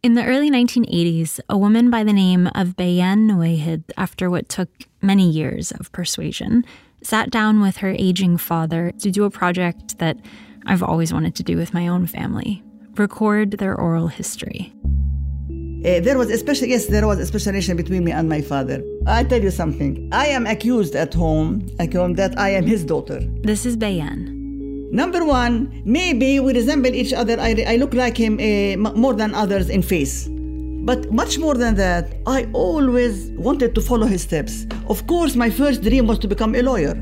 In the early 1980s, a woman by the name of Bayan Nuweihed, after what took many years of persuasion, sat down with her aging father to do a project that I've always wanted to do with my own family record their oral history. Uh, there was a special, yes, there was a special relation between me and my father. I tell you something. I am accused at home, accused that I am his daughter. This is Bayan. Number one, maybe we resemble each other. I, I look like him uh, more than others in face. But much more than that, I always wanted to follow his steps. Of course, my first dream was to become a lawyer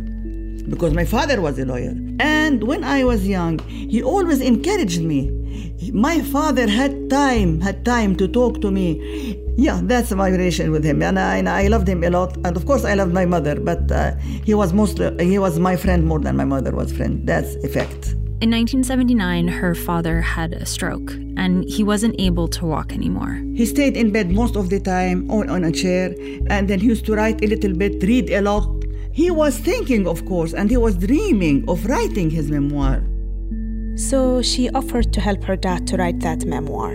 because my father was a lawyer. And when I was young, he always encouraged me. My father had time, had time to talk to me. Yeah, that's my relation with him, and I, and I loved him a lot. And of course, I loved my mother, but uh, he was mostly he was my friend more than my mother was friend. That's a fact. In 1979, her father had a stroke and he wasn't able to walk anymore. He stayed in bed most of the time on, on a chair and then he used to write a little bit, read a lot. He was thinking, of course, and he was dreaming of writing his memoir. So she offered to help her dad to write that memoir.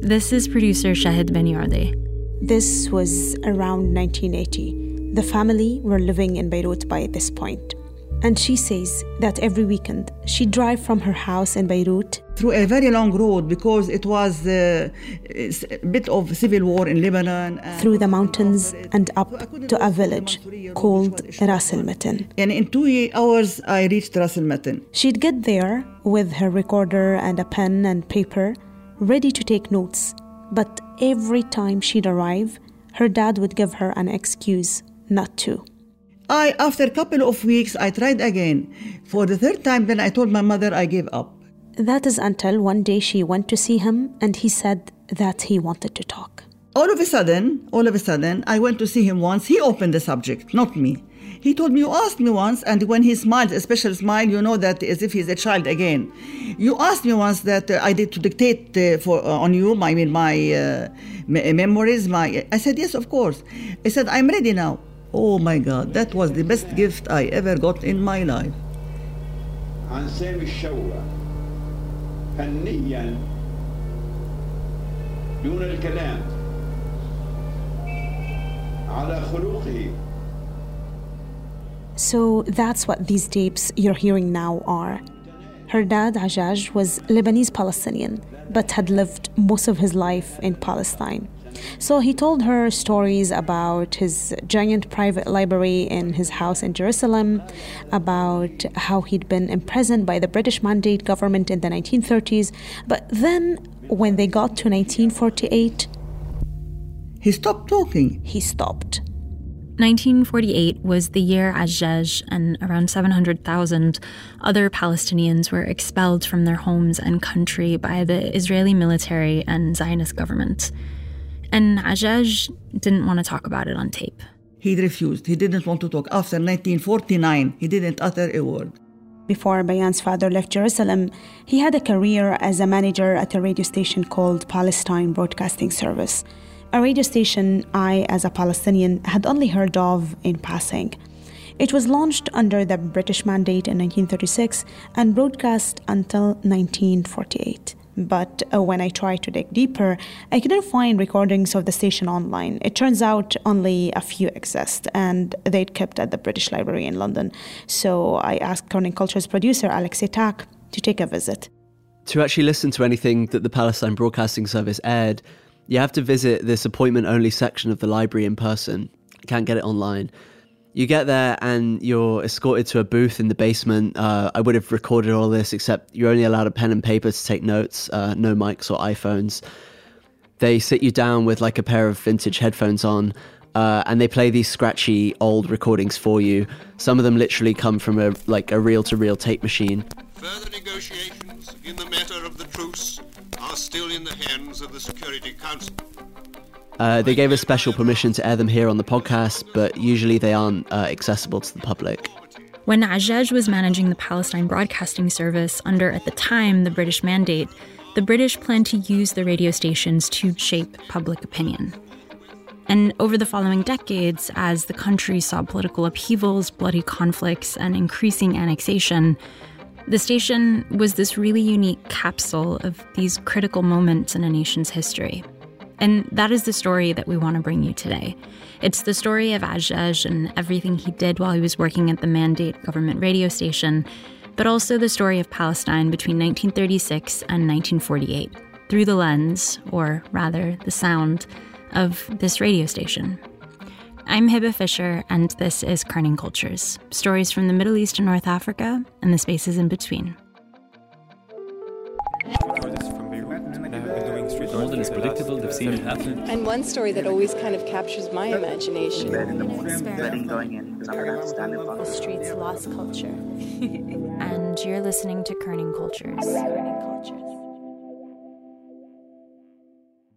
This is producer Shahid Beniardi. This was around 1980. The family were living in Beirut by this point. And she says that every weekend she'd drive from her house in Beirut through a very long road because it was uh, a bit of civil war in Lebanon. Through the mountains and up to a village called Ras Al Matan. And in two hours, I reached Ras Al Matan. She'd get there with her recorder and a pen and paper, ready to take notes. But every time she'd arrive, her dad would give her an excuse not to. I, after a couple of weeks, I tried again. For the third time, then I told my mother I gave up. That is until one day she went to see him and he said that he wanted to talk. All of a sudden, all of a sudden, I went to see him once. He opened the subject, not me. He told me, You asked me once, and when he smiled, a special smile, you know that as if he's a child again. You asked me once that uh, I did to dictate uh, for uh, on you, I mean, my uh, memories. My, I said, Yes, of course. He said, I'm ready now. Oh my God, that was the best gift I ever got in my life. عن سامي الشوة فنيا دون الكلام على خلقه So that's what these tapes you're hearing now are. Her dad, Ajaj, was Lebanese Palestinian, but had lived most of his life in Palestine. So he told her stories about his giant private library in his house in Jerusalem, about how he'd been imprisoned by the British Mandate government in the 1930s. But then, when they got to 1948, he stopped talking. He stopped. 1948 was the year Ajaj and around 700,000 other Palestinians were expelled from their homes and country by the Israeli military and Zionist government. And Ajaj didn't want to talk about it on tape. He refused. He didn't want to talk. After 1949, he didn't utter a word. Before Bayan's father left Jerusalem, he had a career as a manager at a radio station called Palestine Broadcasting Service, a radio station I, as a Palestinian, had only heard of in passing. It was launched under the British Mandate in 1936 and broadcast until 1948. But uh, when I tried to dig deeper, I couldn't find recordings of the station online. It turns out only a few exist, and they'd kept at the British Library in London. So I asked Kerning Culture's producer, Alex Atack, to take a visit. To actually listen to anything that the Palestine Broadcasting Service aired, you have to visit this appointment only section of the library in person. Can't get it online. You get there and you're escorted to a booth in the basement. Uh, I would have recorded all this, except you're only allowed a pen and paper to take notes, uh, no mics or iPhones. They sit you down with like a pair of vintage headphones on, uh, and they play these scratchy old recordings for you. Some of them literally come from a like a reel-to-reel tape machine. Further negotiations in the matter of the truce are still in the hands of the Security Council. Uh, they gave us special permission to air them here on the podcast, but usually they aren't uh, accessible to the public. When Ajaj was managing the Palestine Broadcasting Service under, at the time, the British mandate, the British planned to use the radio stations to shape public opinion. And over the following decades, as the country saw political upheavals, bloody conflicts, and increasing annexation, the station was this really unique capsule of these critical moments in a nation's history. And that is the story that we want to bring you today. It's the story of Ajaj and everything he did while he was working at the Mandate government radio station, but also the story of Palestine between 1936 and 1948 through the lens, or rather the sound, of this radio station. I'm Hebah Fisher, and this is Kerning Cultures stories from the Middle East and North Africa and the spaces in between. London is predictable, they've seen it happen. And one story that always kind of captures my imagination. Is the streets lost culture. and you're listening to Kerning Cultures.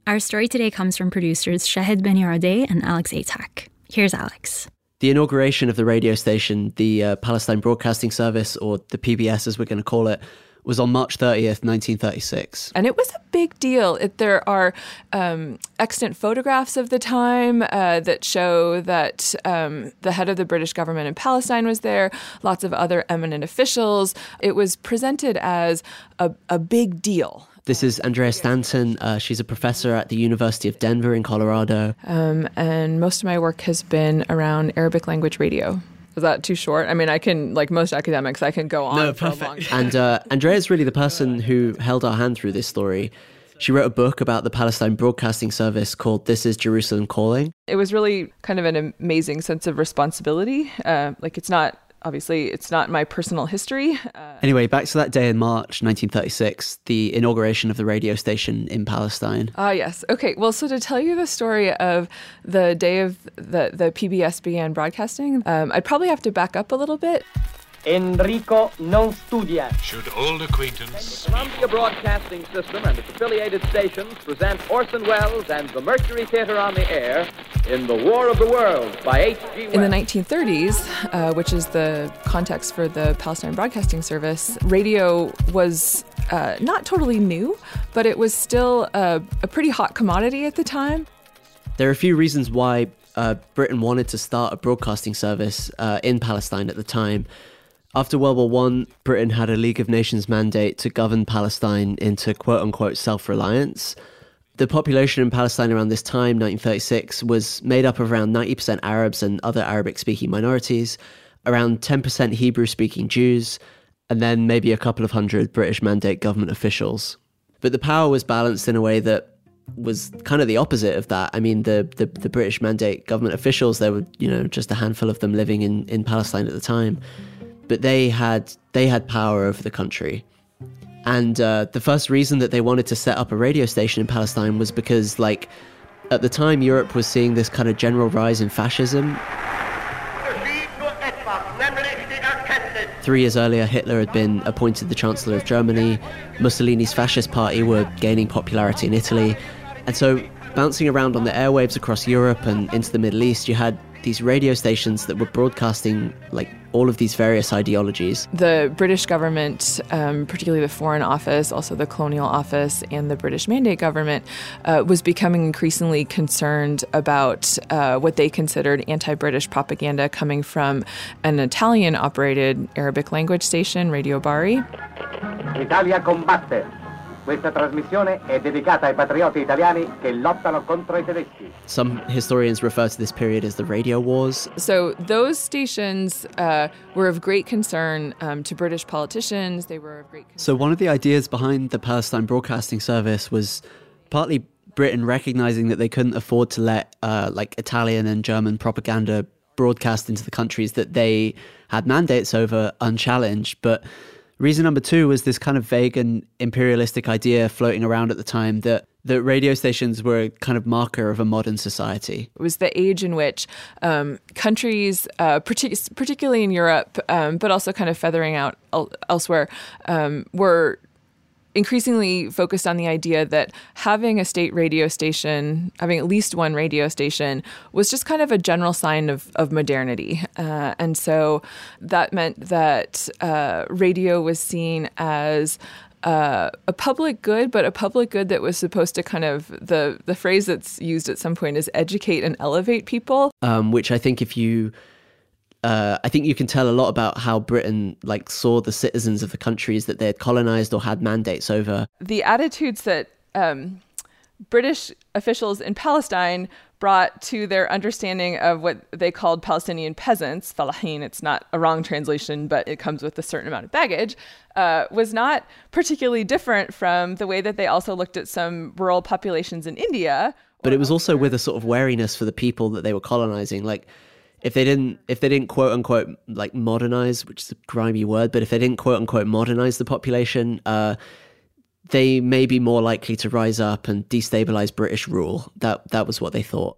Our story today comes from producers Shahid Beniardeh and Alex Atack. Here's Alex. The inauguration of the radio station, the uh, Palestine Broadcasting Service, or the PBS as we're going to call it, was on March 30th, 1936. And it was a big deal. It, there are um, extant photographs of the time uh, that show that um, the head of the British government in Palestine was there, lots of other eminent officials. It was presented as a, a big deal. This is Andrea Stanton. Uh, she's a professor at the University of Denver in Colorado. Um, and most of my work has been around Arabic language radio. Is that too short? I mean, I can, like most academics, I can go on No, for a perfect. long time. and uh, Andrea is really the person who held our hand through this story. She wrote a book about the Palestine Broadcasting Service called This is Jerusalem Calling. It was really kind of an amazing sense of responsibility. Uh, like, it's not, obviously, it's not my personal history. Uh, Anyway, back to that day in March 1936, the inauguration of the radio station in Palestine. Ah, yes. Okay. Well, so to tell you the story of the day of the, the PBS began broadcasting, um, I'd probably have to back up a little bit. Enrico non studia. Should old acquaintance The Columbia Broadcasting System and its affiliated stations present Orson Welles and the Mercury Theater on the air in The War of the Worlds by H.G. In the 1930s, uh, which is the context for the Palestine Broadcasting Service, radio was uh, not totally new, but it was still a, a pretty hot commodity at the time. There are a few reasons why uh, Britain wanted to start a broadcasting service uh, in Palestine at the time. After World War One, Britain had a League of Nations mandate to govern Palestine into quote unquote self reliance. The population in Palestine around this time, 1936, was made up of around 90% Arabs and other Arabic speaking minorities, around 10% Hebrew speaking Jews, and then maybe a couple of hundred British mandate government officials. But the power was balanced in a way that was kind of the opposite of that. I mean, the, the, the British mandate government officials, there were, you know, just a handful of them living in, in Palestine at the time. But they had they had power over the country. And uh, the first reason that they wanted to set up a radio station in Palestine was because, like, at the time, Europe was seeing this kind of general rise in fascism. Three years earlier, Hitler had been appointed the Chancellor of Germany. Mussolini's fascist party were gaining popularity in Italy. And so, bouncing around on the airwaves across Europe and into the Middle East, you had these radio stations that were broadcasting like all of these various ideologies. The British government, um, particularly the Foreign Office, also the Colonial Office, and the British Mandate government, uh, was becoming increasingly concerned about uh, what they considered anti British propaganda coming from an Italian operated Arabic language station, Radio Bari. Italia combatte. Questa trasmissione è dedicata ai patrioti italiani che lottano contro i tedeschi. Some historians refer to this period as the radio wars. So those stations uh, were of great concern um, to British politicians. They were of great concern. So, one of the ideas behind the Palestine Broadcasting Service was partly Britain recognizing that they couldn't afford to let uh, like Italian and German propaganda broadcast into the countries that they had mandates over unchallenged. But reason number two was this kind of vague and imperialistic idea floating around at the time that that radio stations were a kind of marker of a modern society. It was the age in which um, countries, uh, partic- particularly in Europe, um, but also kind of feathering out el- elsewhere, um, were increasingly focused on the idea that having a state radio station, having at least one radio station, was just kind of a general sign of, of modernity. Uh, and so that meant that uh, radio was seen as uh, a public good, but a public good that was supposed to kind of the the phrase that's used at some point is educate and elevate people. um, which I think if you, uh, I think you can tell a lot about how Britain like saw the citizens of the countries that they had colonized or had mandates over. The attitudes that um, British officials in Palestine brought to their understanding of what they called Palestinian peasants, falahin, it's not a wrong translation, but it comes with a certain amount of baggage, uh, was not particularly different from the way that they also looked at some rural populations in India. But it was also with a sort of wariness for the people that they were colonizing. Like, if they didn't if they didn't quote unquote like modernize which is a grimy word but if they didn't quote unquote modernize the population uh, they may be more likely to rise up and destabilize british rule that that was what they thought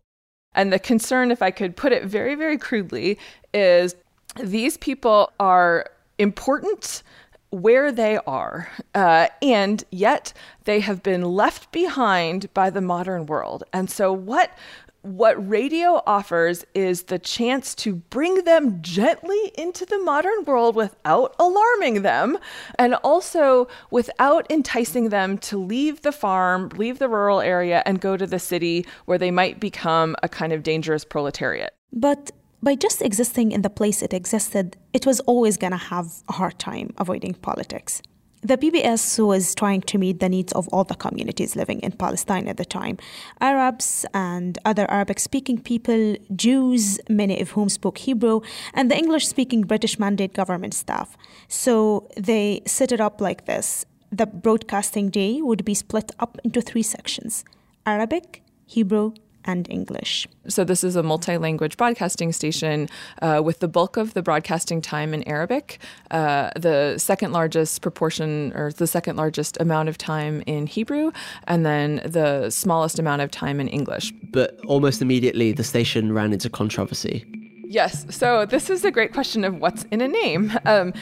and the concern if i could put it very very crudely is these people are important where they are, uh, and yet they have been left behind by the modern world. And so, what what radio offers is the chance to bring them gently into the modern world without alarming them and also without enticing them to leave the farm, leave the rural area, and go to the city where they might become a kind of dangerous proletariat. But by just existing in the place it existed, it was always going to have a hard time avoiding politics. The PBS was trying to meet the needs of all the communities living in Palestine at the time Arabs and other Arabic speaking people, Jews, many of whom spoke Hebrew, and the English speaking British mandate government staff. So they set it up like this the broadcasting day would be split up into three sections Arabic, Hebrew, and English. So, this is a multi language broadcasting station uh, with the bulk of the broadcasting time in Arabic, uh, the second largest proportion or the second largest amount of time in Hebrew, and then the smallest amount of time in English. But almost immediately, the station ran into controversy. Yes. So, this is a great question of what's in a name. Um,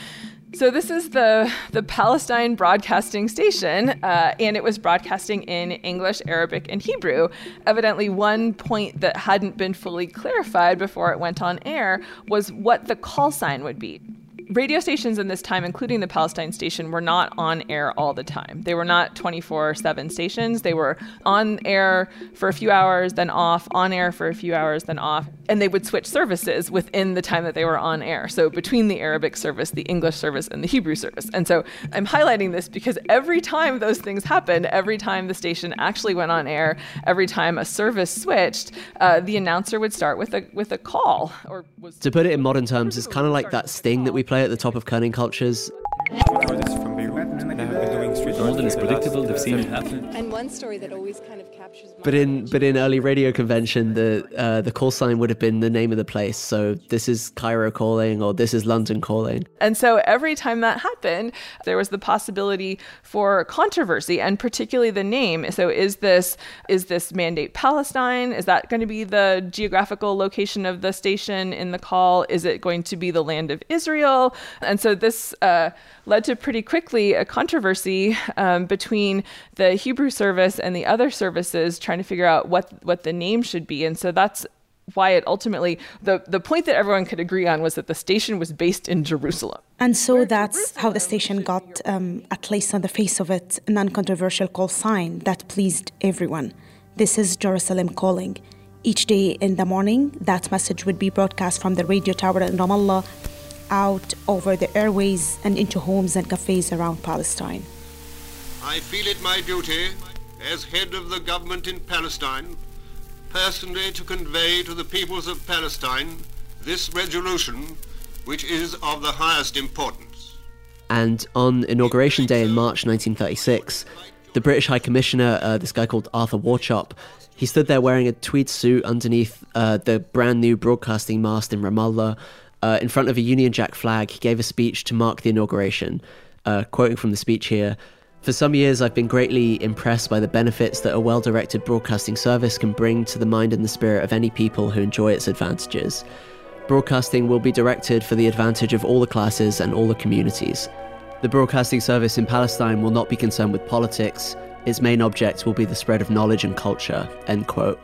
so this is the the Palestine Broadcasting Station, uh, and it was broadcasting in English, Arabic, and Hebrew. Evidently, one point that hadn't been fully clarified before it went on air was what the call sign would be radio stations in this time, including the Palestine station, were not on air all the time. They were not 24 7 stations. They were on air for a few hours, then off, on air for a few hours, then off. And they would switch services within the time that they were on air. So between the Arabic service, the English service, and the Hebrew service. And so I'm highlighting this because every time those things happened, every time the station actually went on air, every time a service switched, uh, the announcer would start with a with a call. Or was to put it in modern terms, it's kind of like that sting that we play play at the top of Kerning Cultures. More than is predictable, they've seen it happen. And one story that always kind of captures my But in but in early radio convention, the uh, the call sign would have been the name of the place. So this is Cairo calling, or this is London calling. And so every time that happened, there was the possibility for controversy, and particularly the name. So is this is this mandate Palestine? Is that going to be the geographical location of the station in the call? Is it going to be the land of Israel? And so this uh, led to pretty quickly a controversy um, between the Hebrew service and the other services trying to figure out what what the name should be. And so that's why it ultimately the the point that everyone could agree on was that the station was based in Jerusalem. And so that's how the station got, um, at least on the face of it, a non-controversial call sign that pleased everyone. This is Jerusalem calling. Each day in the morning, that message would be broadcast from the radio tower in Ramallah out over the airways and into homes and cafes around Palestine. I feel it my duty, as head of the government in Palestine, personally to convey to the peoples of Palestine this resolution, which is of the highest importance. And on Inauguration Day in March 1936, the British High Commissioner, uh, this guy called Arthur Wauchop, he stood there wearing a tweed suit underneath uh, the brand new broadcasting mast in Ramallah. Uh, in front of a Union Jack flag, he gave a speech to mark the inauguration. Uh, quoting from the speech here For some years, I've been greatly impressed by the benefits that a well directed broadcasting service can bring to the mind and the spirit of any people who enjoy its advantages. Broadcasting will be directed for the advantage of all the classes and all the communities. The broadcasting service in Palestine will not be concerned with politics. Its main object will be the spread of knowledge and culture. End quote.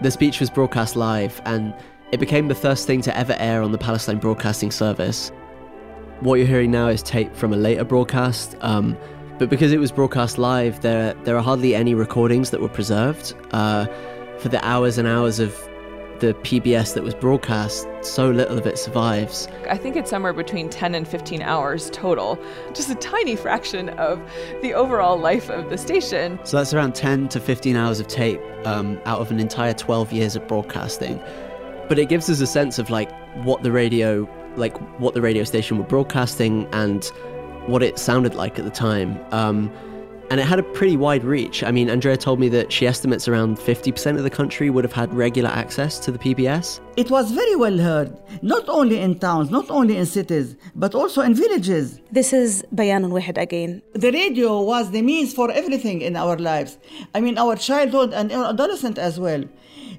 The speech was broadcast live, and it became the first thing to ever air on the Palestine Broadcasting Service. What you're hearing now is tape from a later broadcast, um, but because it was broadcast live, there there are hardly any recordings that were preserved. Uh, for the hours and hours of the PBS that was broadcast, so little of it survives. I think it's somewhere between 10 and 15 hours total, just a tiny fraction of the overall life of the station. So that's around 10 to 15 hours of tape um, out of an entire 12 years of broadcasting. But it gives us a sense of like what the radio, like what the radio station were broadcasting and what it sounded like at the time. Um, and it had a pretty wide reach. I mean, Andrea told me that she estimates around 50% of the country would have had regular access to the PBS. It was very well heard, not only in towns, not only in cities, but also in villages. This is Bayan al again. The radio was the means for everything in our lives. I mean, our childhood and our adolescent as well.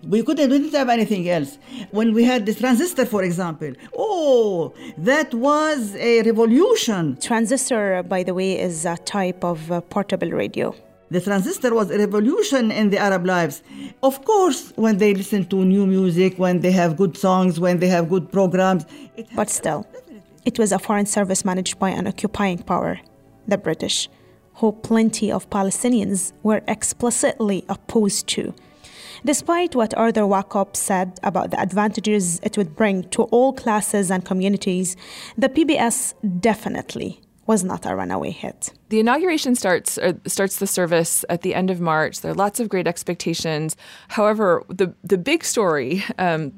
We couldn't, we didn't have anything else. When we had the transistor, for example, oh, that was a revolution. Transistor, by the way, is a type of uh, portable radio. The transistor was a revolution in the Arab lives. Of course, when they listen to new music, when they have good songs, when they have good programs. but still, it was a foreign service managed by an occupying power, the British, who plenty of Palestinians were explicitly opposed to Despite what Arthur Wauchop said about the advantages it would bring to all classes and communities, the PBS definitely was not a runaway hit. The inauguration starts starts the service at the end of March. There are lots of great expectations. However, the the big story um,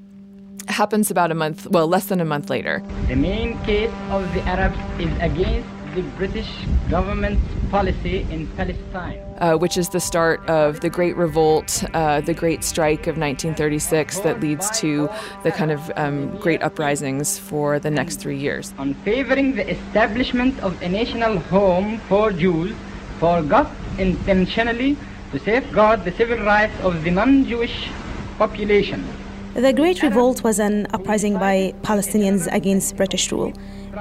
happens about a month, well, less than a month later. The main case of the Arabs is against the British government's policy in Palestine. Uh, which is the start of the Great Revolt, uh, the Great Strike of 1936, that leads to the kind of um, great uprisings for the next three years. On favoring the establishment of a national home for Jews, forgot intentionally to safeguard the civil rights of the non Jewish population. The Great Revolt was an uprising by Palestinians against British rule.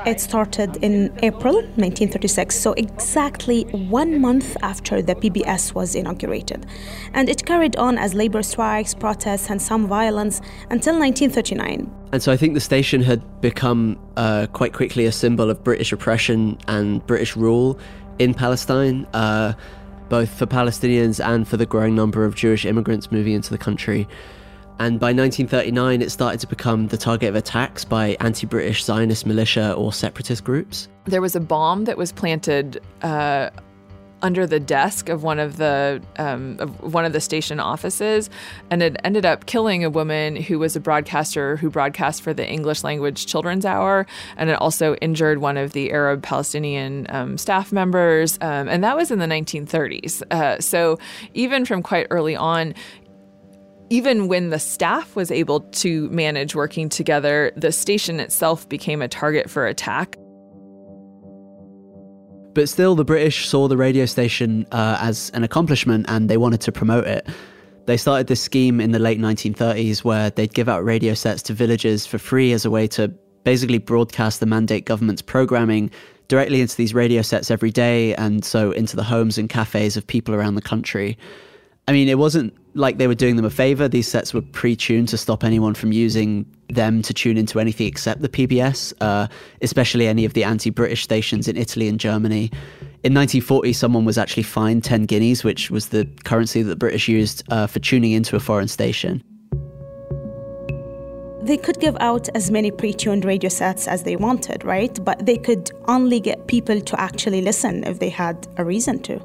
It started in April 1936, so exactly one month after the PBS was inaugurated. And it carried on as labor strikes, protests, and some violence until 1939. And so I think the station had become uh, quite quickly a symbol of British oppression and British rule in Palestine, uh, both for Palestinians and for the growing number of Jewish immigrants moving into the country. And by 1939, it started to become the target of attacks by anti British Zionist militia or separatist groups. There was a bomb that was planted. Uh, under the desk of one of the um, of one of the station offices, and it ended up killing a woman who was a broadcaster who broadcast for the English language Children's Hour, and it also injured one of the Arab Palestinian um, staff members, um, and that was in the 1930s. Uh, so even from quite early on, even when the staff was able to manage working together, the station itself became a target for attack. But still, the British saw the radio station uh, as an accomplishment and they wanted to promote it. They started this scheme in the late 1930s where they'd give out radio sets to villagers for free as a way to basically broadcast the mandate government's programming directly into these radio sets every day and so into the homes and cafes of people around the country. I mean, it wasn't like they were doing them a favor. These sets were pre-tuned to stop anyone from using them to tune into anything except the PBS, uh, especially any of the anti-British stations in Italy and Germany. In 1940, someone was actually fined 10 guineas, which was the currency that the British used uh, for tuning into a foreign station. They could give out as many pre tuned radio sets as they wanted, right? But they could only get people to actually listen if they had a reason to.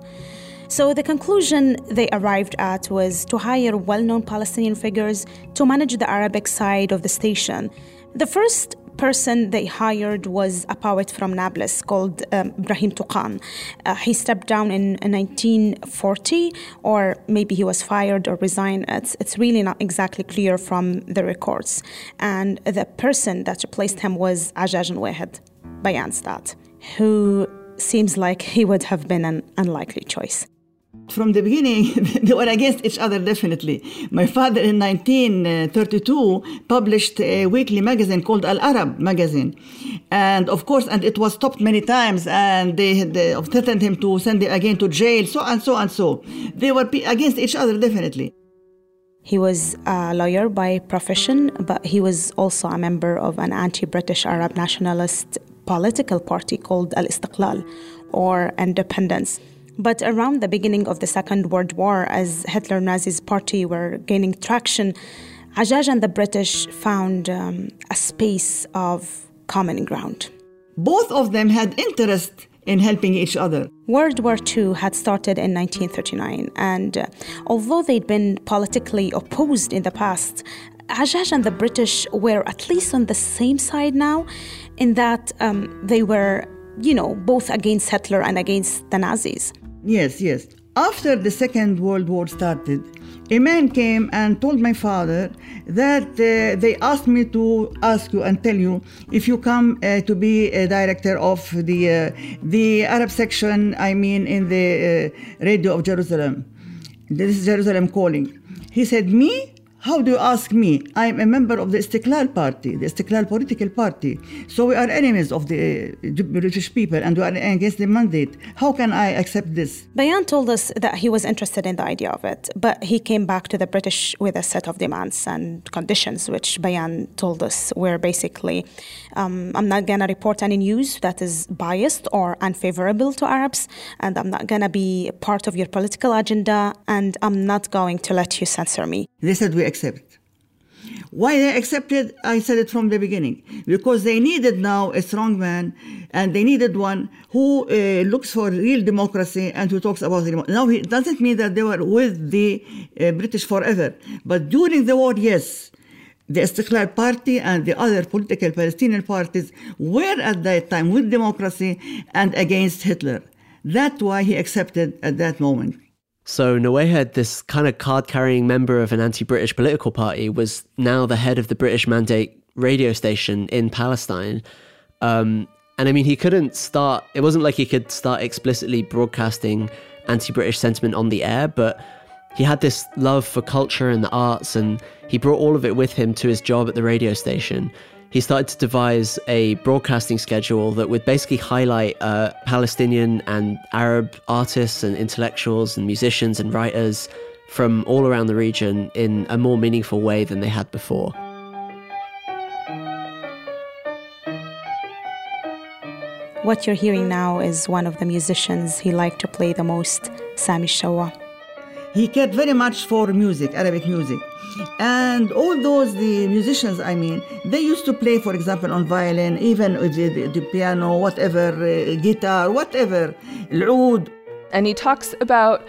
So the conclusion they arrived at was to hire well known Palestinian figures to manage the Arabic side of the station. The first person they hired was a poet from Nablus called um, Tuqan. Uh, he stepped down in 1940, or maybe he was fired or resigned. It's, it's really not exactly clear from the records. And the person that replaced him was Ajaj Wahed, Bayan's dad, who seems like he would have been an unlikely choice. From the beginning, they were against each other, definitely. My father in 1932 published a weekly magazine called Al Arab magazine. And of course, and it was stopped many times, and they, they threatened him to send him again to jail, so and so and so. They were against each other, definitely. He was a lawyer by profession, but he was also a member of an anti British Arab nationalist political party called Al Istiqlal, or Independence. But around the beginning of the Second World War, as Hitler Nazi's party were gaining traction, Ajaj and the British found um, a space of common ground. Both of them had interest in helping each other. World War II had started in 1939, and uh, although they'd been politically opposed in the past, Ajaj and the British were at least on the same side now, in that um, they were, you know, both against Hitler and against the Nazis. Yes, yes. After the Second World War started, a man came and told my father that uh, they asked me to ask you and tell you if you come uh, to be a director of the uh, the Arab section. I mean, in the uh, radio of Jerusalem. This is Jerusalem calling. He said, "Me? How do you ask me? I'm a member of the Istiklal party, the Istiklal political party. So we are enemies of uh, the British people and we are against the mandate. How can I accept this? Bayan told us that he was interested in the idea of it, but he came back to the British with a set of demands and conditions, which Bayan told us were basically um, I'm not going to report any news that is biased or unfavorable to Arabs, and I'm not going to be part of your political agenda, and I'm not going to let you censor me. They said we accept. Why they accepted, I said it from the beginning. Because they needed now a strong man and they needed one who uh, looks for real democracy and who talks about democracy. Now, it doesn't mean that they were with the uh, British forever. But during the war, yes, the Istiklal Party and the other political Palestinian parties were at that time with democracy and against Hitler. That's why he accepted at that moment. So Nawahed, this kind of card-carrying member of an anti-British political party, was now the head of the British Mandate radio station in Palestine. Um, and I mean, he couldn't start. It wasn't like he could start explicitly broadcasting anti-British sentiment on the air, but he had this love for culture and the arts, and he brought all of it with him to his job at the radio station he started to devise a broadcasting schedule that would basically highlight uh, Palestinian and Arab artists and intellectuals and musicians and writers from all around the region in a more meaningful way than they had before. What you're hearing now is one of the musicians he liked to play the most, Sami Shawa He cared very much for music, Arabic music. And all those the musicians, I mean, they used to play, for example, on violin, even the, the, the piano, whatever, uh, guitar, whatever, العود. And he talks about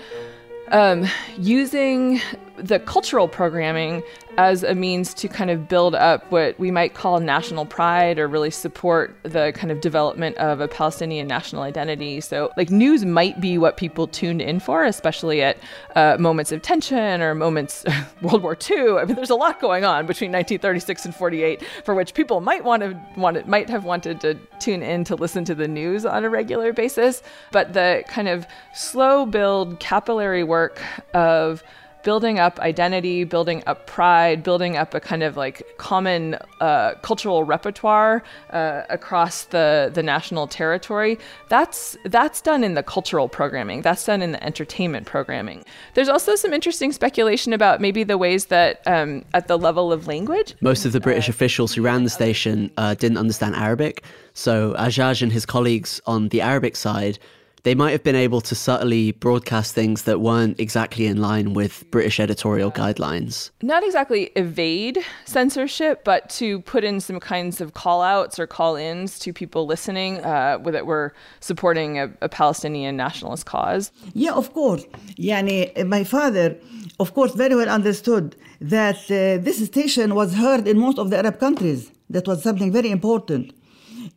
um, using the cultural programming as a means to kind of build up what we might call national pride or really support the kind of development of a Palestinian national identity. So, like, news might be what people tuned in for, especially at uh, moments of tension or moments, World War II. I mean, there's a lot going on between 1936 and 48 for which people might want to want might have wanted to tune in to listen to the news on a regular basis. But the kind of slow build capillary work of building up identity, building up pride, building up a kind of like common uh, cultural repertoire uh, across the the national territory. That's that's done in the cultural programming. That's done in the entertainment programming. There's also some interesting speculation about maybe the ways that um, at the level of language. Most of the British officials who ran the station uh, didn't understand Arabic, so Ajaj and his colleagues on the Arabic side they might have been able to subtly broadcast things that weren't exactly in line with British editorial guidelines. Not exactly evade censorship, but to put in some kinds of call outs or call ins to people listening uh, that were supporting a, a, Palestinian nationalist cause. Yeah, of course. Yani, my father, of course, very well understood that uh, this station was heard in most of the Arab countries. That was something very important.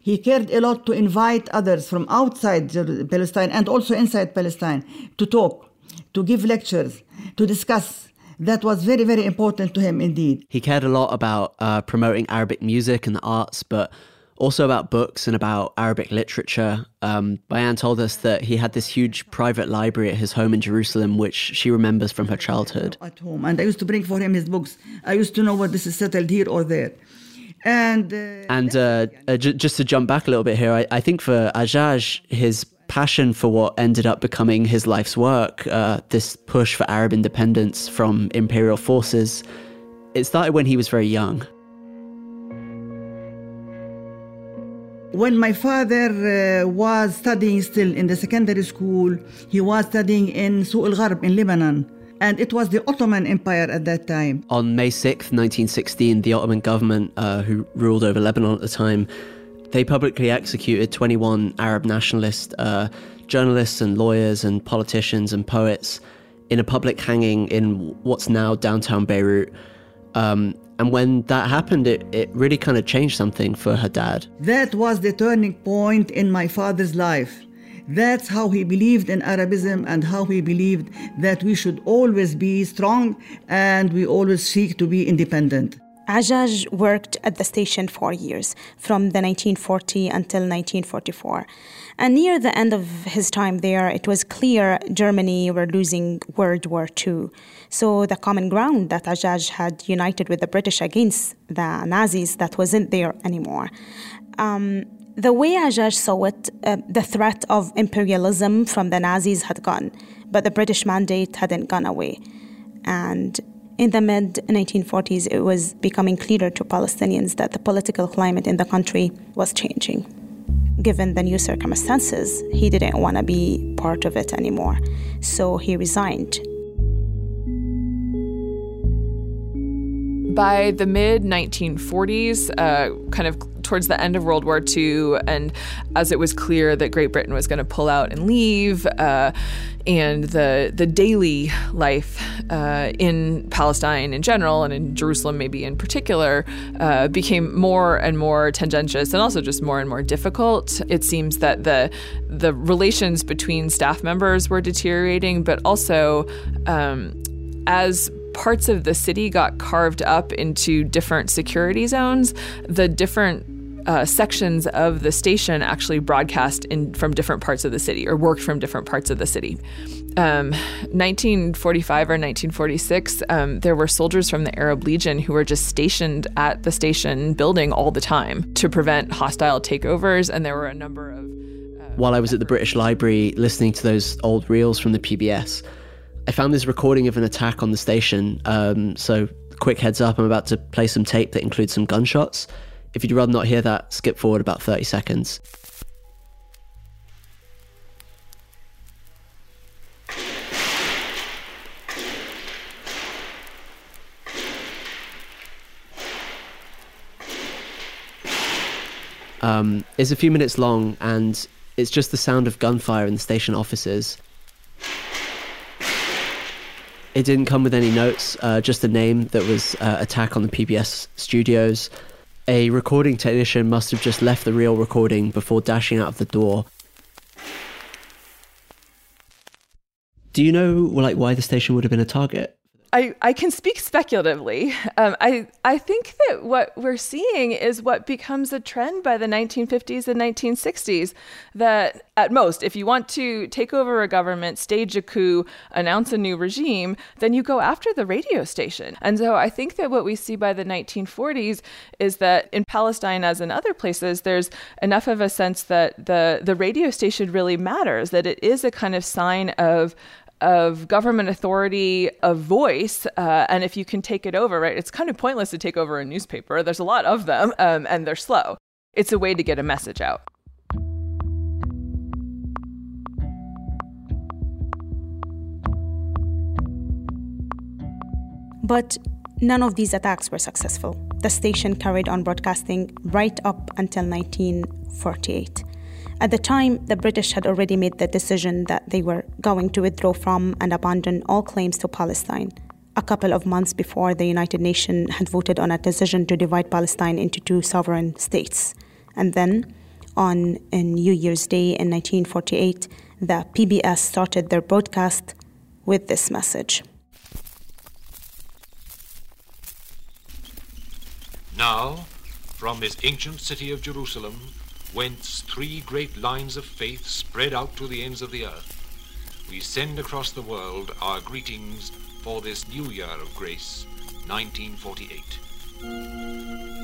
He cared a lot to invite others from outside Palestine and also inside Palestine to talk, to give lectures, to discuss. That was very, very important to him indeed. He cared a lot about uh, promoting Arabic music and the arts, but also about books and about Arabic literature. Um, Bayan told us that he had this huge private library at his home in Jerusalem, which she remembers from her childhood. At home, and I used to bring for him his books. I used to know what this is settled here or there. And uh, and uh, uh, j- just to jump back a little bit here, I, I think for Ajaj, his passion for what ended up becoming his life's work, uh, this push for Arab independence from imperial forces, it started when he was very young. When my father uh, was studying still in the secondary school, he was studying in Suq al Gharb in Lebanon and it was the Ottoman Empire at that time. On May 6th, 1916, the Ottoman government, uh, who ruled over Lebanon at the time, they publicly executed 21 Arab nationalist uh, journalists and lawyers and politicians and poets in a public hanging in what's now downtown Beirut. Um, and when that happened, it, it really kind of changed something for her dad. That was the turning point in my father's life. That's how he believed in Arabism and how he believed that we should always be strong and we always seek to be independent. Ajaj worked at the station for years, from the 1940 until 1944. And near the end of his time there, it was clear Germany were losing World War II. So the common ground that Ajaj had united with the British against the Nazis, that wasn't there anymore. Um, the way Ajaj saw it, uh, the threat of imperialism from the Nazis had gone, but the British mandate hadn't gone away. And in the mid 1940s, it was becoming clearer to Palestinians that the political climate in the country was changing. Given the new circumstances, he didn't want to be part of it anymore, so he resigned. By the mid 1940s, uh, kind of towards the end of World War II, and as it was clear that Great Britain was going to pull out and leave, uh, and the the daily life uh, in Palestine in general and in Jerusalem maybe in particular uh, became more and more tendentious and also just more and more difficult. It seems that the the relations between staff members were deteriorating, but also um, as parts of the city got carved up into different security zones, the different uh, sections of the station actually broadcast in from different parts of the city or worked from different parts of the city. Um, 1945 or 1946, um, there were soldiers from the Arab Legion who were just stationed at the station building all the time to prevent hostile takeovers, and there were a number of. Uh, While I was at the British Library listening to those old reels from the PBS, I found this recording of an attack on the station. Um, so, quick heads up, I'm about to play some tape that includes some gunshots. If you'd rather not hear that, skip forward about 30 seconds. Um, it's a few minutes long and it's just the sound of gunfire in the station offices. It didn't come with any notes, uh, just a name that was uh, attack on the PBS studios a recording technician must have just left the reel recording before dashing out of the door. Do you know like why the station would have been a target? I, I can speak speculatively. Um, I I think that what we're seeing is what becomes a trend by the 1950s and 1960s. That at most, if you want to take over a government, stage a coup, announce a new regime, then you go after the radio station. And so I think that what we see by the 1940s is that in Palestine, as in other places, there's enough of a sense that the the radio station really matters. That it is a kind of sign of of government authority of voice uh, and if you can take it over right it's kind of pointless to take over a newspaper. There's a lot of them um, and they're slow. It's a way to get a message out. But none of these attacks were successful. The station carried on broadcasting right up until 1948 at the time, the British had already made the decision that they were going to withdraw from and abandon all claims to Palestine. A couple of months before, the United Nations had voted on a decision to divide Palestine into two sovereign states. And then, on New Year's Day in 1948, the PBS started their broadcast with this message. Now, from this ancient city of Jerusalem, whence three great lines of faith spread out to the ends of the earth, we send across the world our greetings for this new year of grace, 1948.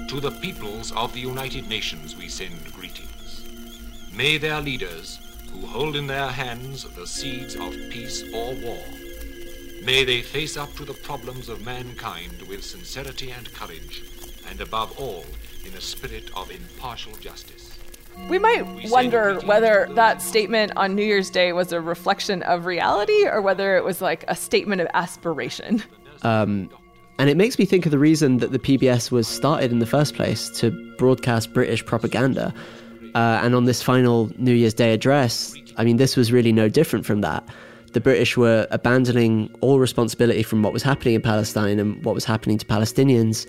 To the peoples of the United Nations we send greetings. May their leaders, who hold in their hands the seeds of peace or war, may they face up to the problems of mankind with sincerity and courage, and above all, in a spirit of impartial justice. We might wonder whether that statement on New Year's Day was a reflection of reality or whether it was like a statement of aspiration. Um, and it makes me think of the reason that the PBS was started in the first place to broadcast British propaganda. Uh, and on this final New Year's Day address, I mean, this was really no different from that. The British were abandoning all responsibility from what was happening in Palestine and what was happening to Palestinians.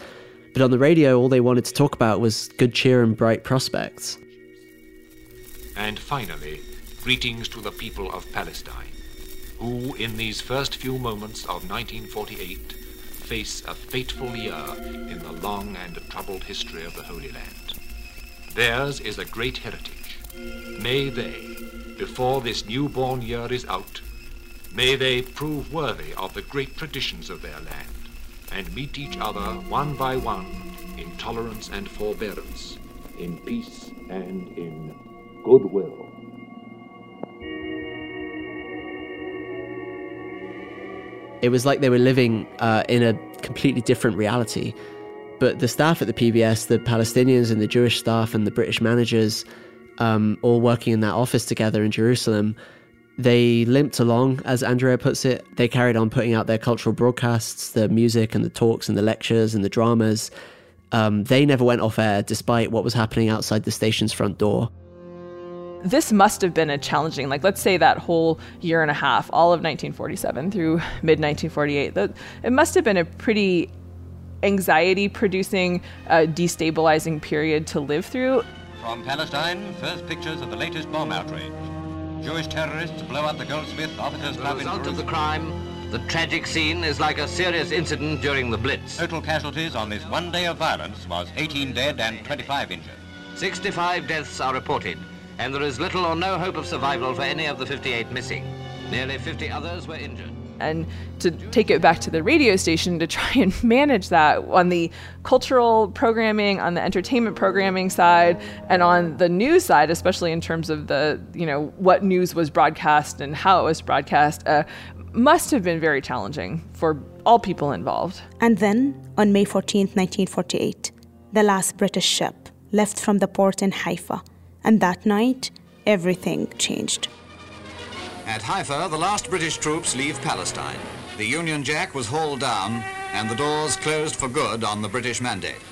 But on the radio, all they wanted to talk about was good cheer and bright prospects. And finally, greetings to the people of Palestine, who, in these first few moments of 1948, face a fateful year in the long and troubled history of the Holy Land. Theirs is a great heritage. May they, before this newborn year is out, may they prove worthy of the great traditions of their land and meet each other one by one in tolerance and forbearance, in peace and in goodwill. It was like they were living uh, in a completely different reality. But the staff at the PBS, the Palestinians and the Jewish staff and the British managers, um, all working in that office together in Jerusalem, they limped along, as Andrea puts it. They carried on putting out their cultural broadcasts, the music and the talks and the lectures and the dramas. Um, they never went off air despite what was happening outside the station's front door this must have been a challenging like let's say that whole year and a half all of 1947 through mid 1948 that it must have been a pretty anxiety producing uh, destabilizing period to live through. From palestine first pictures of the latest bomb outrage. Jewish terrorists blow up the goldsmith officers the club result of the crime the tragic scene is like a serious incident during the blitz. Total casualties on this one day of violence was 18 dead and 25 injured. 65 deaths are reported and there is little or no hope of survival for any of the 58 missing. Nearly 50 others were injured. And to take it back to the radio station to try and manage that on the cultural programming, on the entertainment programming side, and on the news side, especially in terms of the, you know, what news was broadcast and how it was broadcast, uh, must have been very challenging for all people involved. And then, on May 14, 1948, the last British ship left from the port in Haifa and that night, everything changed. At Haifa, the last British troops leave Palestine. The Union Jack was hauled down and the doors closed for good on the British mandate.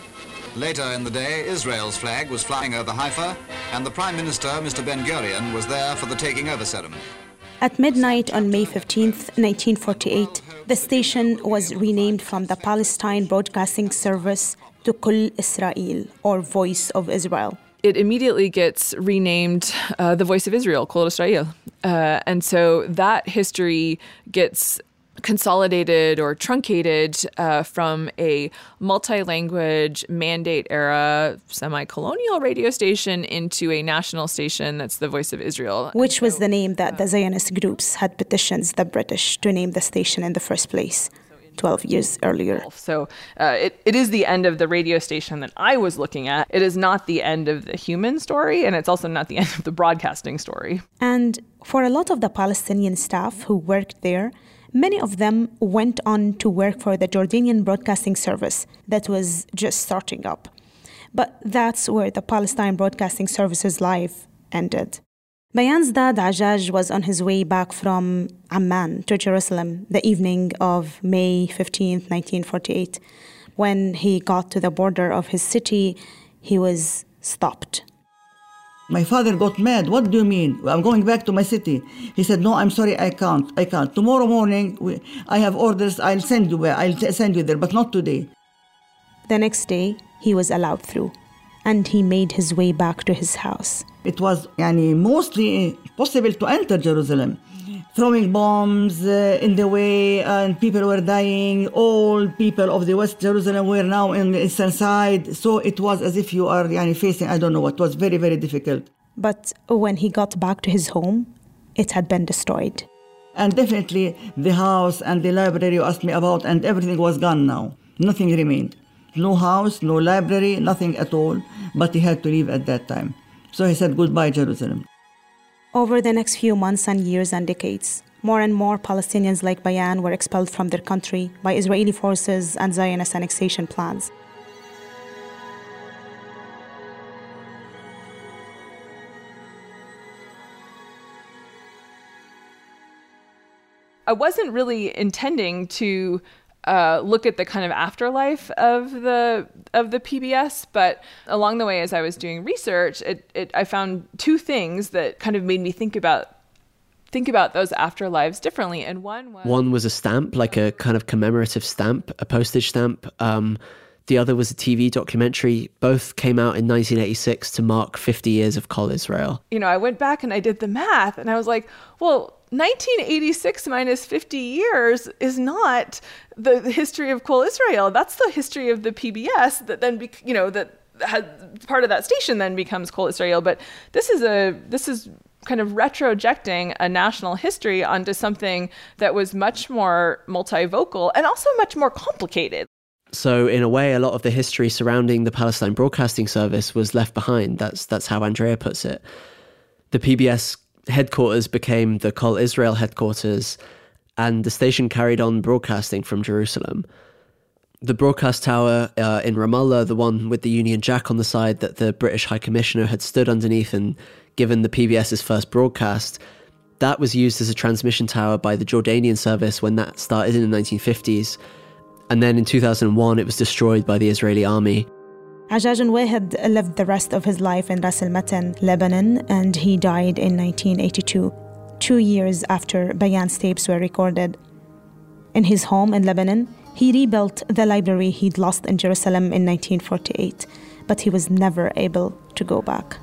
Later in the day, Israel's flag was flying over Haifa, and the Prime Minister, Mr. Ben Gurion, was there for the taking over ceremony. At midnight on May 15, 1948, the station was renamed from the Palestine Broadcasting Service to Kol Israel, or Voice of Israel it immediately gets renamed uh, the Voice of Israel, Kol Israel. Uh, and so that history gets consolidated or truncated uh, from a multi language mandate era semi colonial radio station into a national station that's the Voice of Israel. Which was the name that the Zionist groups had petitioned the British to name the station in the first place. 12 years earlier. So uh, it, it is the end of the radio station that I was looking at. It is not the end of the human story, and it's also not the end of the broadcasting story. And for a lot of the Palestinian staff who worked there, many of them went on to work for the Jordanian Broadcasting Service that was just starting up. But that's where the Palestine Broadcasting Service's life ended. Bayan's dad, Ajaj, was on his way back from Amman to Jerusalem the evening of May 15, 1948. When he got to the border of his city, he was stopped. My father got mad. What do you mean? I'm going back to my city. He said, No, I'm sorry, I can't. I can't. Tomorrow morning, we, I have orders. I'll send you. I'll send you there, but not today. The next day, he was allowed through and he made his way back to his house. It was yani, mostly possible to enter Jerusalem. Throwing bombs uh, in the way, and people were dying. All people of the West Jerusalem were now in the eastern side. So it was as if you are yani, facing, I don't know what, it was very, very difficult. But when he got back to his home, it had been destroyed. And definitely the house and the library you asked me about, and everything was gone now. Nothing remained no house, no library, nothing at all, but he had to leave at that time. So he said goodbye, Jerusalem. Over the next few months and years and decades, more and more Palestinians like Bayan were expelled from their country by Israeli forces and Zionist annexation plans. I wasn't really intending to uh, look at the kind of afterlife of the of the PBS, but along the way, as I was doing research, it, it I found two things that kind of made me think about think about those afterlives differently. And one was one was a stamp, like a kind of commemorative stamp, a postage stamp. Um, the other was a TV documentary. Both came out in 1986 to mark 50 years of Kol Israel. You know, I went back and I did the math, and I was like, well, 1986 minus 50 years is not the, history of Kol Israel. That's the history of the PBS that then, you know, that had part of that station then becomes Kol Israel. But this is a this is kind of retrojecting a national history onto something that was much more multivocal and also much more complicated. So in a way, a lot of the history surrounding the Palestine Broadcasting Service was left behind. That's that's how Andrea puts it. The PBS headquarters became the Kol Israel headquarters, and the station carried on broadcasting from Jerusalem. The broadcast tower uh, in Ramallah, the one with the Union Jack on the side that the British High Commissioner had stood underneath and given the PBS's first broadcast, that was used as a transmission tower by the Jordanian service when that started in the 1950s. And then in 2001, it was destroyed by the Israeli army. Ajaj Wahed lived the rest of his life in Ras Al Matan, Lebanon, and he died in 1982, two years after Bayan's tapes were recorded. In his home in Lebanon, he rebuilt the library he'd lost in Jerusalem in 1948, but he was never able to go back.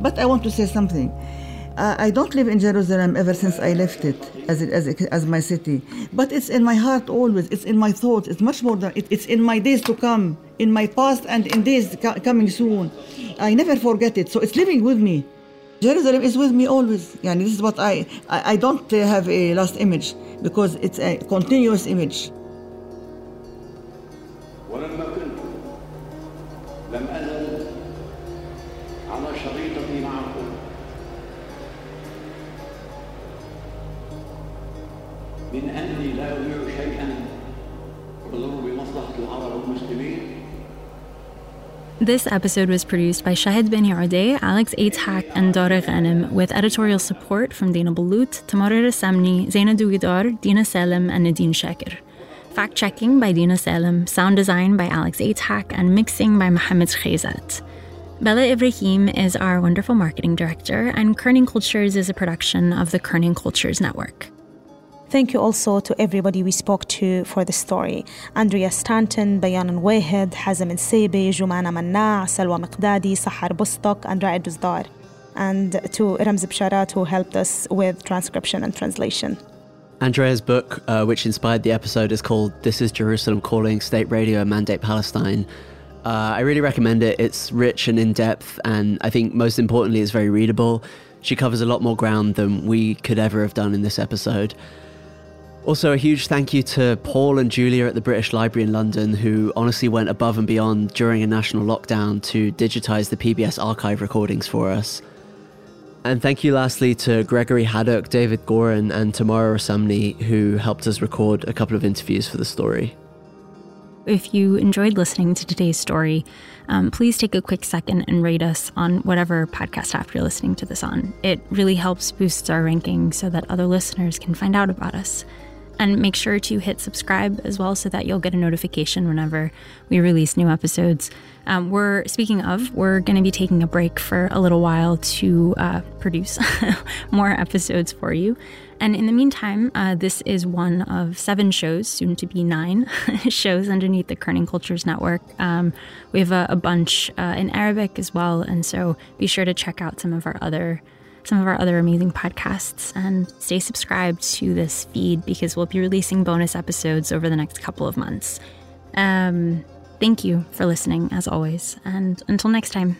But I want to say something. Uh, I don't live in Jerusalem ever since I left it as, as, as my city. But it's in my heart always. It's in my thoughts. It's much more than it, it's in my days to come, in my past and in days co- coming soon. I never forget it. So it's living with me. Jerusalem is with me always. Yeah, this is what I, I, I don't have a last image because it's a continuous image. من لا أبيع شيئا بمصلحة العرب This episode was produced by Shahid Ben Yarade, Alex Atack, and Dora Ghanem, with editorial support from Dina Ballout, Tamara Rasamni, Zaina Dowidar, Dina Selim, and Nadine Shakir. Fact checking by Dina Selim, sound design by Alex Atack and mixing by Mohamed Khezat. Bella Ibrahim is our wonderful marketing director, and Kerning Cultures is a production of the Kerning Cultures Network. Thank you also to everybody we spoke to for the story. Andrea Stanton, Bayan Wahed, Hazem Sebe, Jumana Manna, Salwa Miqdadi, Sahar Bustok, and Uzdar. And to Ramz Bsharat who helped us with transcription and translation. Andrea's book, uh, which inspired the episode, is called This is Jerusalem Calling State Radio Mandate Palestine. Uh, I really recommend it. It's rich and in depth, and I think most importantly, it's very readable. She covers a lot more ground than we could ever have done in this episode. Also, a huge thank you to Paul and Julia at the British Library in London, who honestly went above and beyond during a national lockdown to digitise the PBS archive recordings for us. And thank you lastly to Gregory Haddock, David Gorin, and Tamara Rasamni, who helped us record a couple of interviews for the story. If you enjoyed listening to today's story, um, please take a quick second and rate us on whatever podcast app you're listening to this on. It really helps boost our ranking so that other listeners can find out about us. And make sure to hit subscribe as well so that you'll get a notification whenever we release new episodes. Um, we're, speaking of, we're going to be taking a break for a little while to uh, produce more episodes for you. And in the meantime, uh, this is one of seven shows, soon to be nine shows underneath the Kerning Cultures Network. Um, we have a, a bunch uh, in Arabic as well, and so be sure to check out some of our other some of our other amazing podcasts and stay subscribed to this feed because we'll be releasing bonus episodes over the next couple of months. Um, thank you for listening, as always, and until next time.